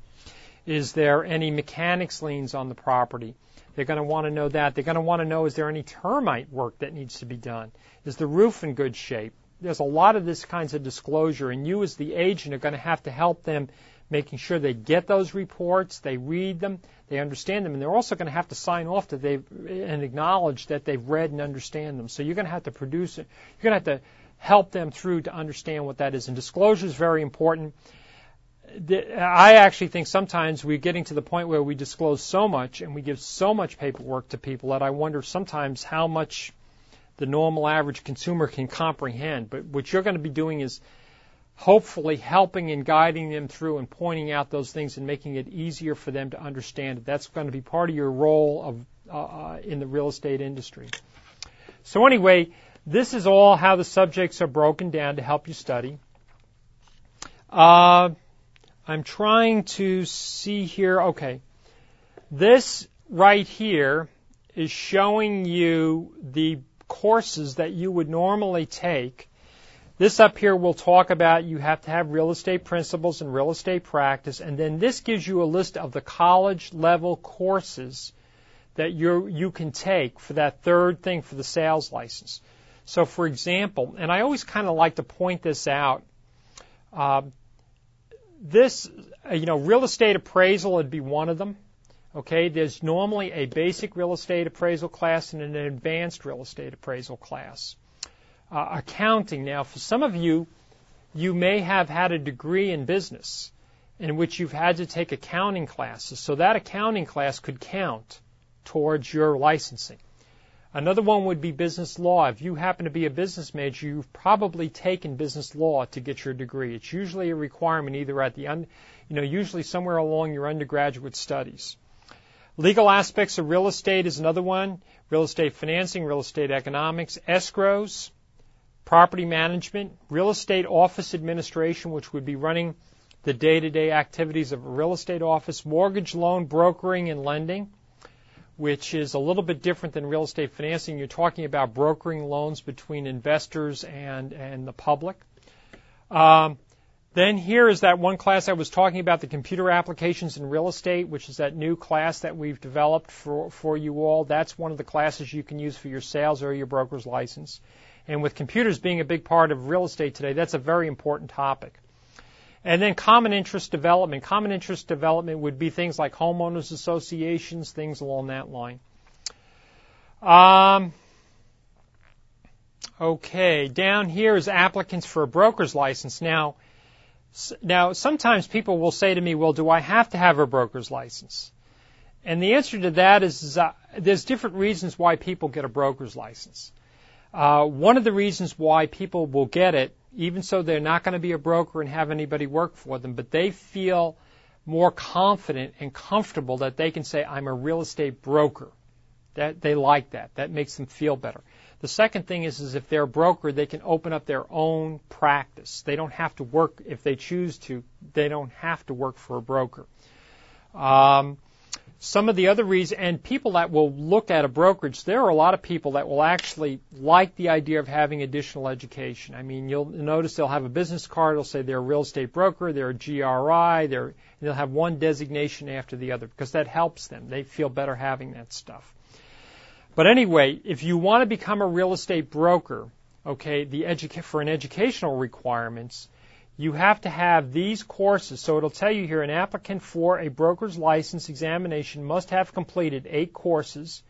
Is there any mechanics liens on the property? They're going to want to know that. They're going to want to know is there any termite work that needs to be done? Is the roof in good shape? There's a lot of this kinds of disclosure, and you as the agent are going to have to help them making sure they get those reports, they read them, they understand them, and they're also going to have to sign off that they've and acknowledge that they've read and understand them. So you're going to have to produce it. You're going to have to help them through to understand what that is. And disclosure is very important. I actually think sometimes we're getting to the point where we disclose so much and we give so much paperwork to people that I wonder sometimes how much the normal average consumer can comprehend. But what you're going to be doing is hopefully helping and guiding them through and pointing out those things and making it easier for them to understand. That's going to be part of your role of, uh, uh, in the real estate industry. So anyway, this is all how the subjects are broken down to help you study. Uh, I'm trying to see here. Okay. This right here is showing you the courses that you would normally take this up here will talk about you have to have real estate principles and real estate practice, and then this gives you a list of the college level courses that you you can take for that third thing for the sales license. So, for example, and I always kind of like to point this out. Uh, this, uh, you know, real estate appraisal would be one of them. Okay, there's normally a basic real estate appraisal class and an advanced real estate appraisal class uh, accounting. Now, for some of you, you may have had a degree in business in which you've had to take accounting classes. So that accounting class could count towards your licensing. Another one would be business law. If you happen to be a business major, you've probably taken business law to get your degree. It's usually a requirement either at the, un, you know, usually somewhere along your undergraduate studies. Legal aspects of real estate is another one. Real estate financing, real estate economics, escrows, property management, real estate office administration, which would be running the day-to-day activities of a real estate office, mortgage loan brokering and lending, which is a little bit different than real estate financing. You're talking about brokering loans between investors and, and the public. Um, then here is that one class I was talking about, the computer applications in real estate, which is that new class that we've developed for, for you all. That's one of the classes you can use for your sales or your broker's license. And with computers being a big part of real estate today, that's a very important topic. And then common interest development. Common interest development would be things like homeowners associations, things along that line. Um, okay, down here is applicants for a broker's license. Now, Now, sometimes people will say to me, well, do I have to have a broker's license? And the answer to that is, is uh, there's different reasons why people get a broker's license. Uh, one of the reasons why people will get it, even so they're not going to be a broker and have anybody work for them, but they feel more confident and comfortable that they can say, I'm a real estate broker. That they like that. That makes them feel better. The second thing is, is if they're a broker, they can open up their own practice. They don't have to work if they choose to. They don't have to work for a broker. Um, some of the other reasons, and people that will look at a brokerage, there are a lot of people that will actually like the idea of having additional education. I mean, you'll notice they'll have a business card. It'll say they're a real estate broker, they're a GRI, they're, they'll have one designation after the other because that helps them. They feel better having that stuff. But anyway, if you want to become a real estate broker, okay, the educa- for an educational requirements, you have to have these courses. So it'll tell you here an applicant for a broker's license examination must have completed eight courses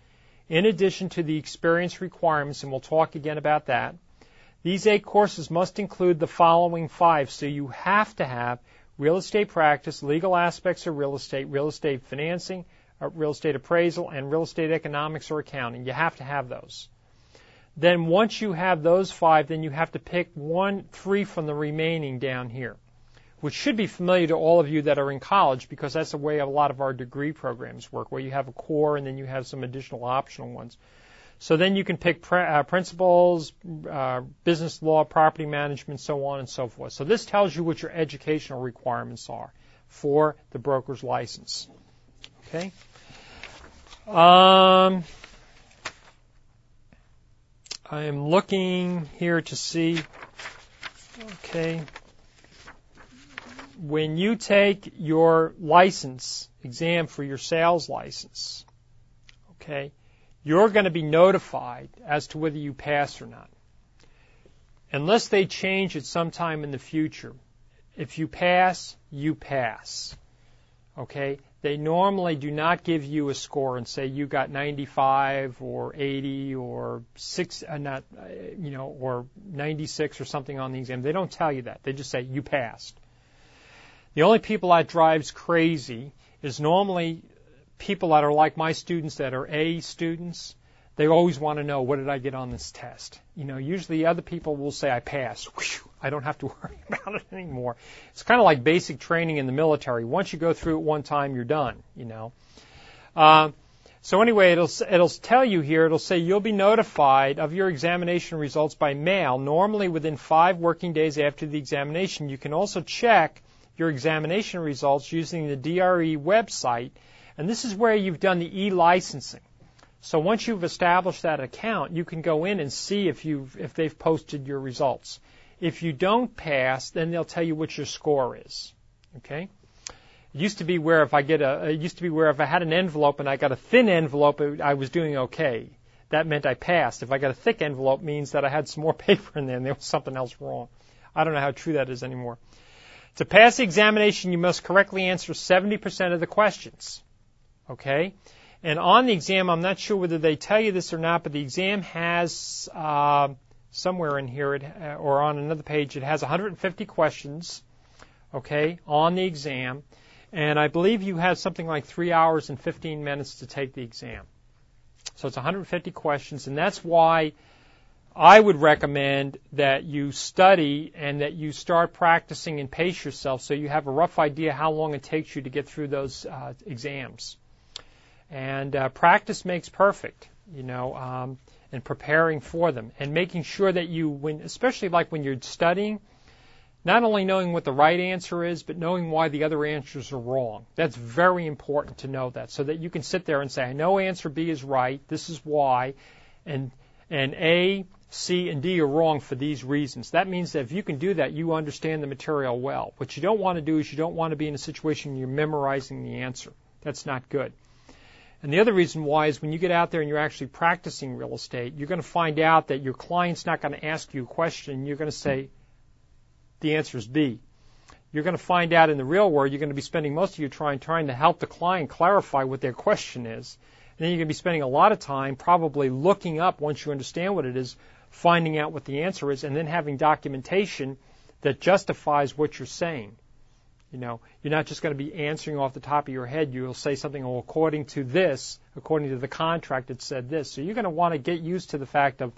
in addition to the experience requirements, and we'll talk again about that. These eight courses must include the following five. So you have to have real estate practice, legal aspects of real estate, real estate financing, uh, real estate appraisal, and real estate economics or accounting. You have to have those. Then once you have those five, then you have to pick one, three from the remaining down here, which should be familiar to all of you that are in college because that's the way a lot of our degree programs work, where you have a core and then you have some additional optional ones. So then you can pick uh, principles, uh, business law, property management, so on and so forth. So this tells you what your educational requirements are for the broker's license. Okay. Um, I am looking here to see, okay, when you take your license exam for your sales license, okay, you're going to be notified as to whether you pass or not. Unless they change it sometime in the future. If you pass, you pass. Okay? They normally do not give you a score and say you got 95 or 80 or six, uh, not, uh, you know, or 96 or something on the exam. They don't tell you that. They just say you passed. The only people that drives crazy is normally people that are like my students that are A students they always want to know what did I get on this test. You know, usually other people will say I passed. Whew, I don't have to <laughs> worry about it anymore. It's kind of like basic training in the military. Once you go through it one time, you're done. You know. Uh, so anyway, it'll it'll tell you here. It'll say you'll be notified of your examination results by mail, normally within five working days after the examination. You can also check your examination results using the DRE website, and this is where you've done the e-licensing. So once you've established that account, you can go in and see if you've if they've posted your results. If you don't pass, then they'll tell you what your score is. Okay? It used to be where if I get a it used to be where if I had an envelope and I got a thin envelope, I was doing okay. That meant I passed. If I got a thick envelope, means that I had some more <laughs> paper in there and there was something else wrong. I don't know how true that is anymore. To pass the examination, you must correctly answer 70% of the questions. Okay? And on the exam, I'm not sure whether they tell you this or not, but the exam has uh, somewhere in here it, uh, or on another page, it has 150 questions, okay, on the exam. And I believe you have something like three hours and 15 minutes to take the exam. So it's 150 questions, and that's why I would recommend that you study and that you start practicing and pace yourself so you have a rough idea how long it takes you to get through those uh, exams. And uh, practice makes perfect, you know, um, and preparing for them and making sure that you, when, especially like when you're studying, not only knowing what the right answer is, but knowing why the other answers are wrong. That's very important to know that so that you can sit there and say, I know answer B is right, this is why, and, and A, C, and D are wrong for these reasons. That means that if you can do that, you understand the material well. What you don't want to do is you don't want to be in a situation where you're memorizing the answer. That's not good. And the other reason why is when you get out there and you're actually practicing real estate, you're going to find out that your client's not going to ask you a question. You're going to say, the answer is B. You're going to find out in the real world, you're going to be spending most of your time trying to help the client clarify what their question is. And then you're going to be spending a lot of time probably looking up once you understand what it is, finding out what the answer is, and then having documentation that justifies what you're saying. You know, you're not just going to be answering off the top of your head. You'll say something, well, according to this, according to the contract, it said this. So you're going to want to get used to the fact of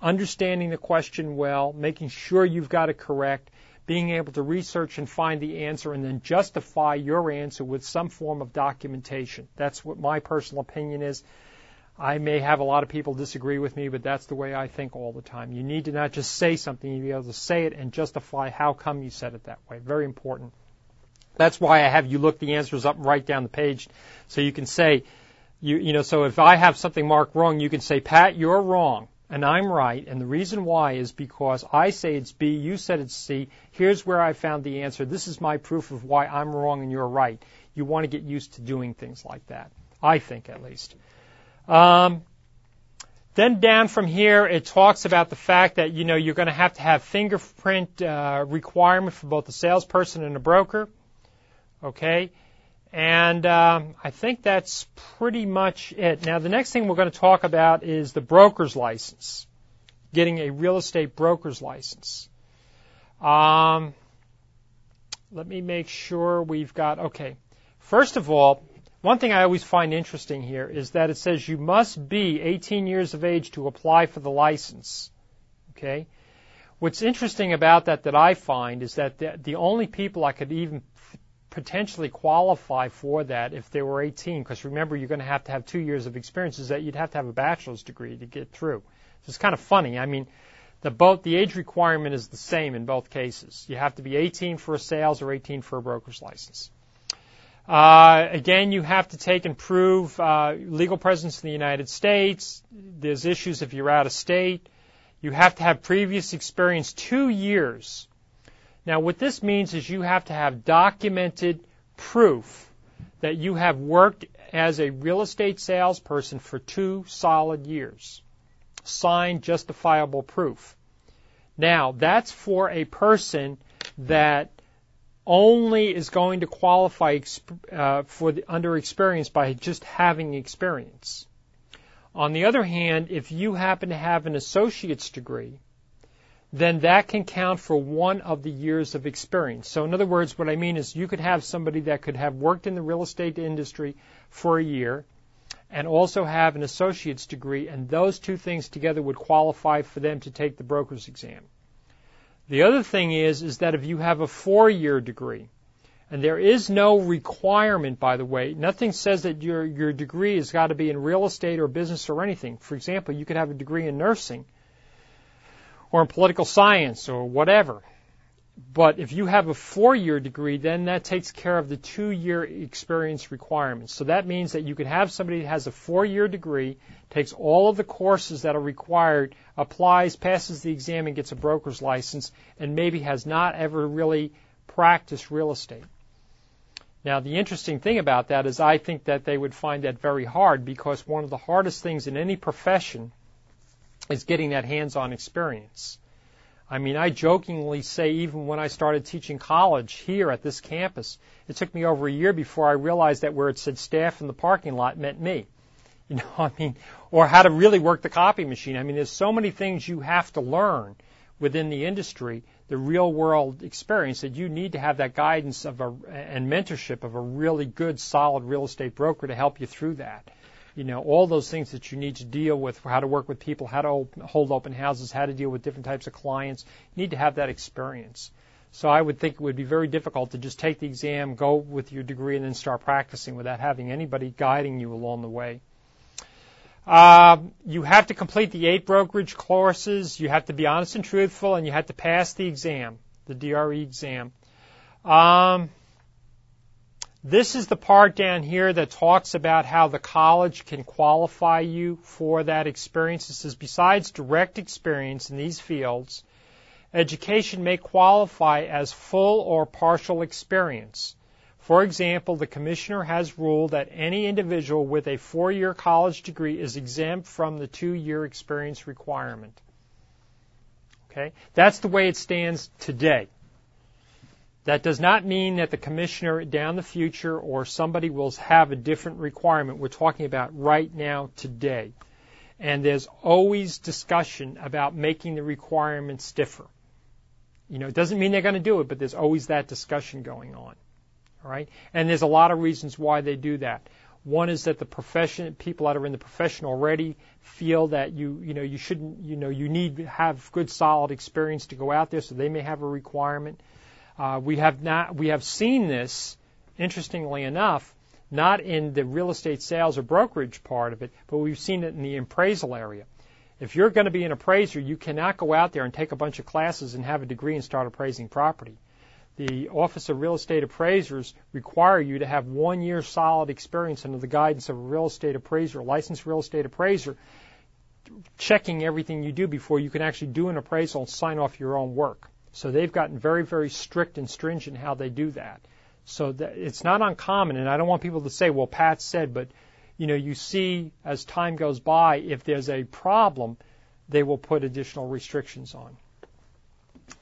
understanding the question well, making sure you've got it correct, being able to research and find the answer, and then justify your answer with some form of documentation. That's what my personal opinion is. I may have a lot of people disagree with me, but that's the way I think all the time. You need to not just say something, you need to be able to say it and justify how come you said it that way. Very important. That's why I have you look the answers up and write down the page so you can say, you, you know, so if I have something marked wrong, you can say, Pat, you're wrong and I'm right. And the reason why is because I say it's B, you said it's C. Here's where I found the answer. This is my proof of why I'm wrong and you're right. You want to get used to doing things like that. I think at least. Um, then down from here, it talks about the fact that you know you're going to have to have fingerprint uh, requirement for both the salesperson and the broker. Okay? And um, I think that's pretty much it. Now, the next thing we're going to talk about is the broker's license, getting a real estate broker's license. Um, let me make sure we've got, okay. First of all, one thing I always find interesting here is that it says you must be 18 years of age to apply for the license. Okay? What's interesting about that that I find is that the, the only people I could even potentially qualify for that if they were 18, because remember, you're going to have to have two years of experience, is that you'd have to have a bachelor's degree to get through. So it's kind of funny. I mean, the both the age requirement is the same in both cases. You have to be 18 for a sales or 18 for a broker's license. Uh, again, you have to take and prove uh, legal presence in the United States. There's issues if you're out of state. You have to have previous experience two years now, what this means is you have to have documented proof that you have worked as a real estate salesperson for two solid years. Signed, justifiable proof. Now, that's for a person that only is going to qualify uh, for the, under experience by just having experience. On the other hand, if you happen to have an associate's degree, then that can count for one of the years of experience. So in other words, what I mean is you could have somebody that could have worked in the real estate industry for a year and also have an associate's degree, and those two things together would qualify for them to take the broker's exam. The other thing is, is that if you have a four-year degree, and there is no requirement, by the way, nothing says that your, your degree has got to be in real estate or business or anything. For example, you could have a degree in nursing, or in political science or whatever. But if you have a four year degree, then that takes care of the two year experience requirements. So that means that you could have somebody that has a four year degree, takes all of the courses that are required, applies, passes the exam, and gets a broker's license, and maybe has not ever really practiced real estate. Now, the interesting thing about that is I think that they would find that very hard because one of the hardest things in any profession is getting that hands-on experience. I mean, I jokingly say even when I started teaching college here at this campus, it took me over a year before I realized that where it said staff in the parking lot meant me. <laughs> You know, I mean, or how to really work the copy machine. I mean, there's so many things you have to learn within the industry, the real world experience that you need to have that guidance of a, and mentorship of a really good, solid real estate broker to help you through that you know, all those things that you need to deal with, how to work with people, how to hold open houses, how to deal with different types of clients. You need to have that experience. So I would think it would be very difficult to just take the exam, go with your degree, and then start practicing without having anybody guiding you along the way. Uh, you have to complete the eight brokerage courses. You have to be honest and truthful, and you have to pass the exam, the DRE exam. Um, this is the part down here that talks about how the college can qualify you for that experience. It says, besides direct experience in these fields, education may qualify as full or partial experience. For example, the commissioner has ruled that any individual with a four year college degree is exempt from the two year experience requirement. Okay? That's the way it stands today. That does not mean that the commissioner down the future or somebody will have a different requirement. We're talking about right now, today. And there's always discussion about making the requirements differ. You know, it doesn't mean they're going to do it, but there's always that discussion going on. All right? And there's a lot of reasons why they do that. One is that the profession, people that are in the profession already feel that you, you know, you shouldn't, you know, you need to have good solid experience to go out there, so they may have a requirement. Uh, we have not, we have seen this, interestingly enough, not in the real estate sales or brokerage part of it, but we've seen it in the appraisal area. If you're going to be an appraiser, you cannot go out there and take a bunch of classes and have a degree and start appraising property. The Office of Real Estate Appraisers require you to have one year solid experience under the guidance of a real estate appraiser, a licensed real estate appraiser, checking everything you do before you can actually do an appraisal and sign off your own work. So they've gotten very, very strict and stringent how they do that. So that it's not uncommon, and I don't want people to say, well, Pat said, but you know, you see as time goes by, if there's a problem, they will put additional restrictions on.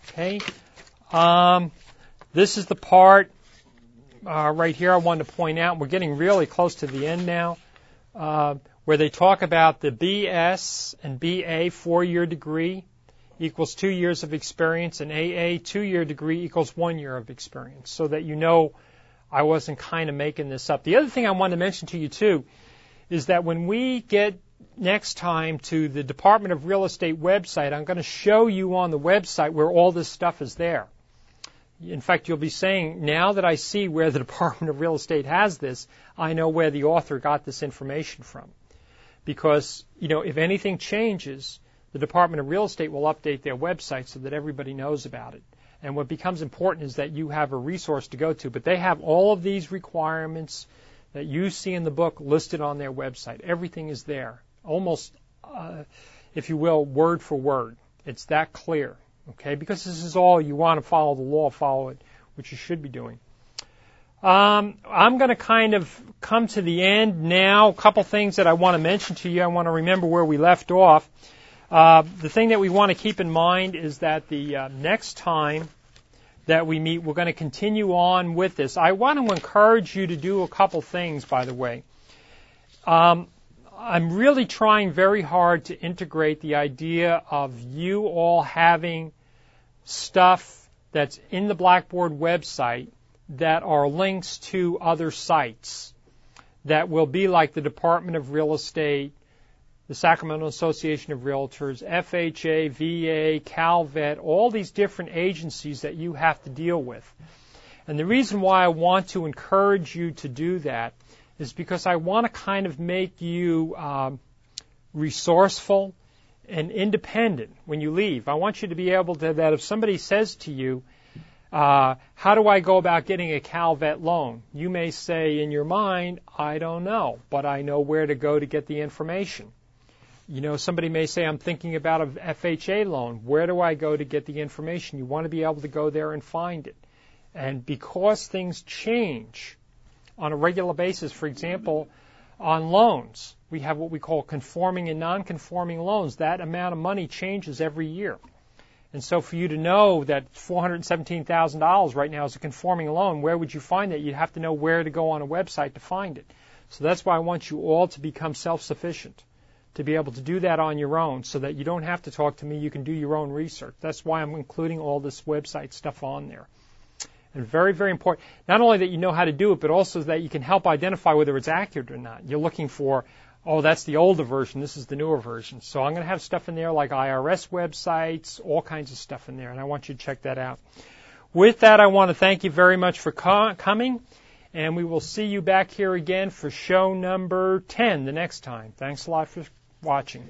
Okay. Um, this is the part uh, right here I wanted to point out. We're getting really close to the end now, uh, where they talk about the BS and BA four-year degree equals two years of experience, and AA two-year degree equals one year of experience, so that you know I wasn't kind of making this up. The other thing I want to mention to you too is that when we get next time to the Department of Real Estate website, I'm going to show you on the website where all this stuff is there. In fact, you'll be saying, now that I see where the <laughs> Department of Real Estate has this, I know where the author got this information from. Because, you know, if anything changes, the Department of Real Estate will update their website so that everybody knows about it. And what becomes important is that you have a resource to go to. But they have all of these requirements that you see in the book listed on their website. Everything is there, almost, uh, if you will, word for word. It's that clear. Okay, because this is all you want to follow the law, follow it, which you should be doing. Um, I'm going to kind of come to the end now. A couple things that I want to mention to you. I want to remember where we left off. Uh, the thing that we want to keep in mind is that the uh, next time that we meet, we're going to continue on with this. I want to encourage you to do a couple things, by the way. Um, I'm really trying very hard to integrate the idea of you all having stuff that's in the Blackboard website that are links to other sites that will be like the Department of Real Estate, the Sacramento Association of Realtors, FHA, VA, CalVet, all these different agencies that you have to deal with. And the reason why I want to encourage you to do that is because I want to kind of make you um, resourceful and independent when you leave. I want you to be able to, that if somebody says to you, uh, how do I go about getting a CalVet loan? You may say in your mind, I don't know, but I know where to go to get the information. You know, somebody may say, I'm thinking about a FHA loan. Where do I go to get the information? You want to be able to go there and find it. And because things change on a regular basis, for example, on loans, we have what we call conforming and non-conforming loans. That amount of money changes every year. And so for you to know that $417,000 right now is a conforming loan, where would you find that? You'd have to know where to go on a website to find it. So that's why I want you all to become self-sufficient, to be able to do that on your own so that you don't have to talk to me, you can do your own research. That's why I'm including all this website stuff on there. And very, very important, not only that you know how to do it, but also that you can help identify whether it's accurate or not. You're looking for oh, that's the older version, this is the newer version. So I'm going to have stuff in there like IRS websites, all kinds of stuff in there, and I want you to check that out. With that, I want to thank you very much for co- coming, and we will see you back here again for show number 10 the next time. Thanks a lot for watching.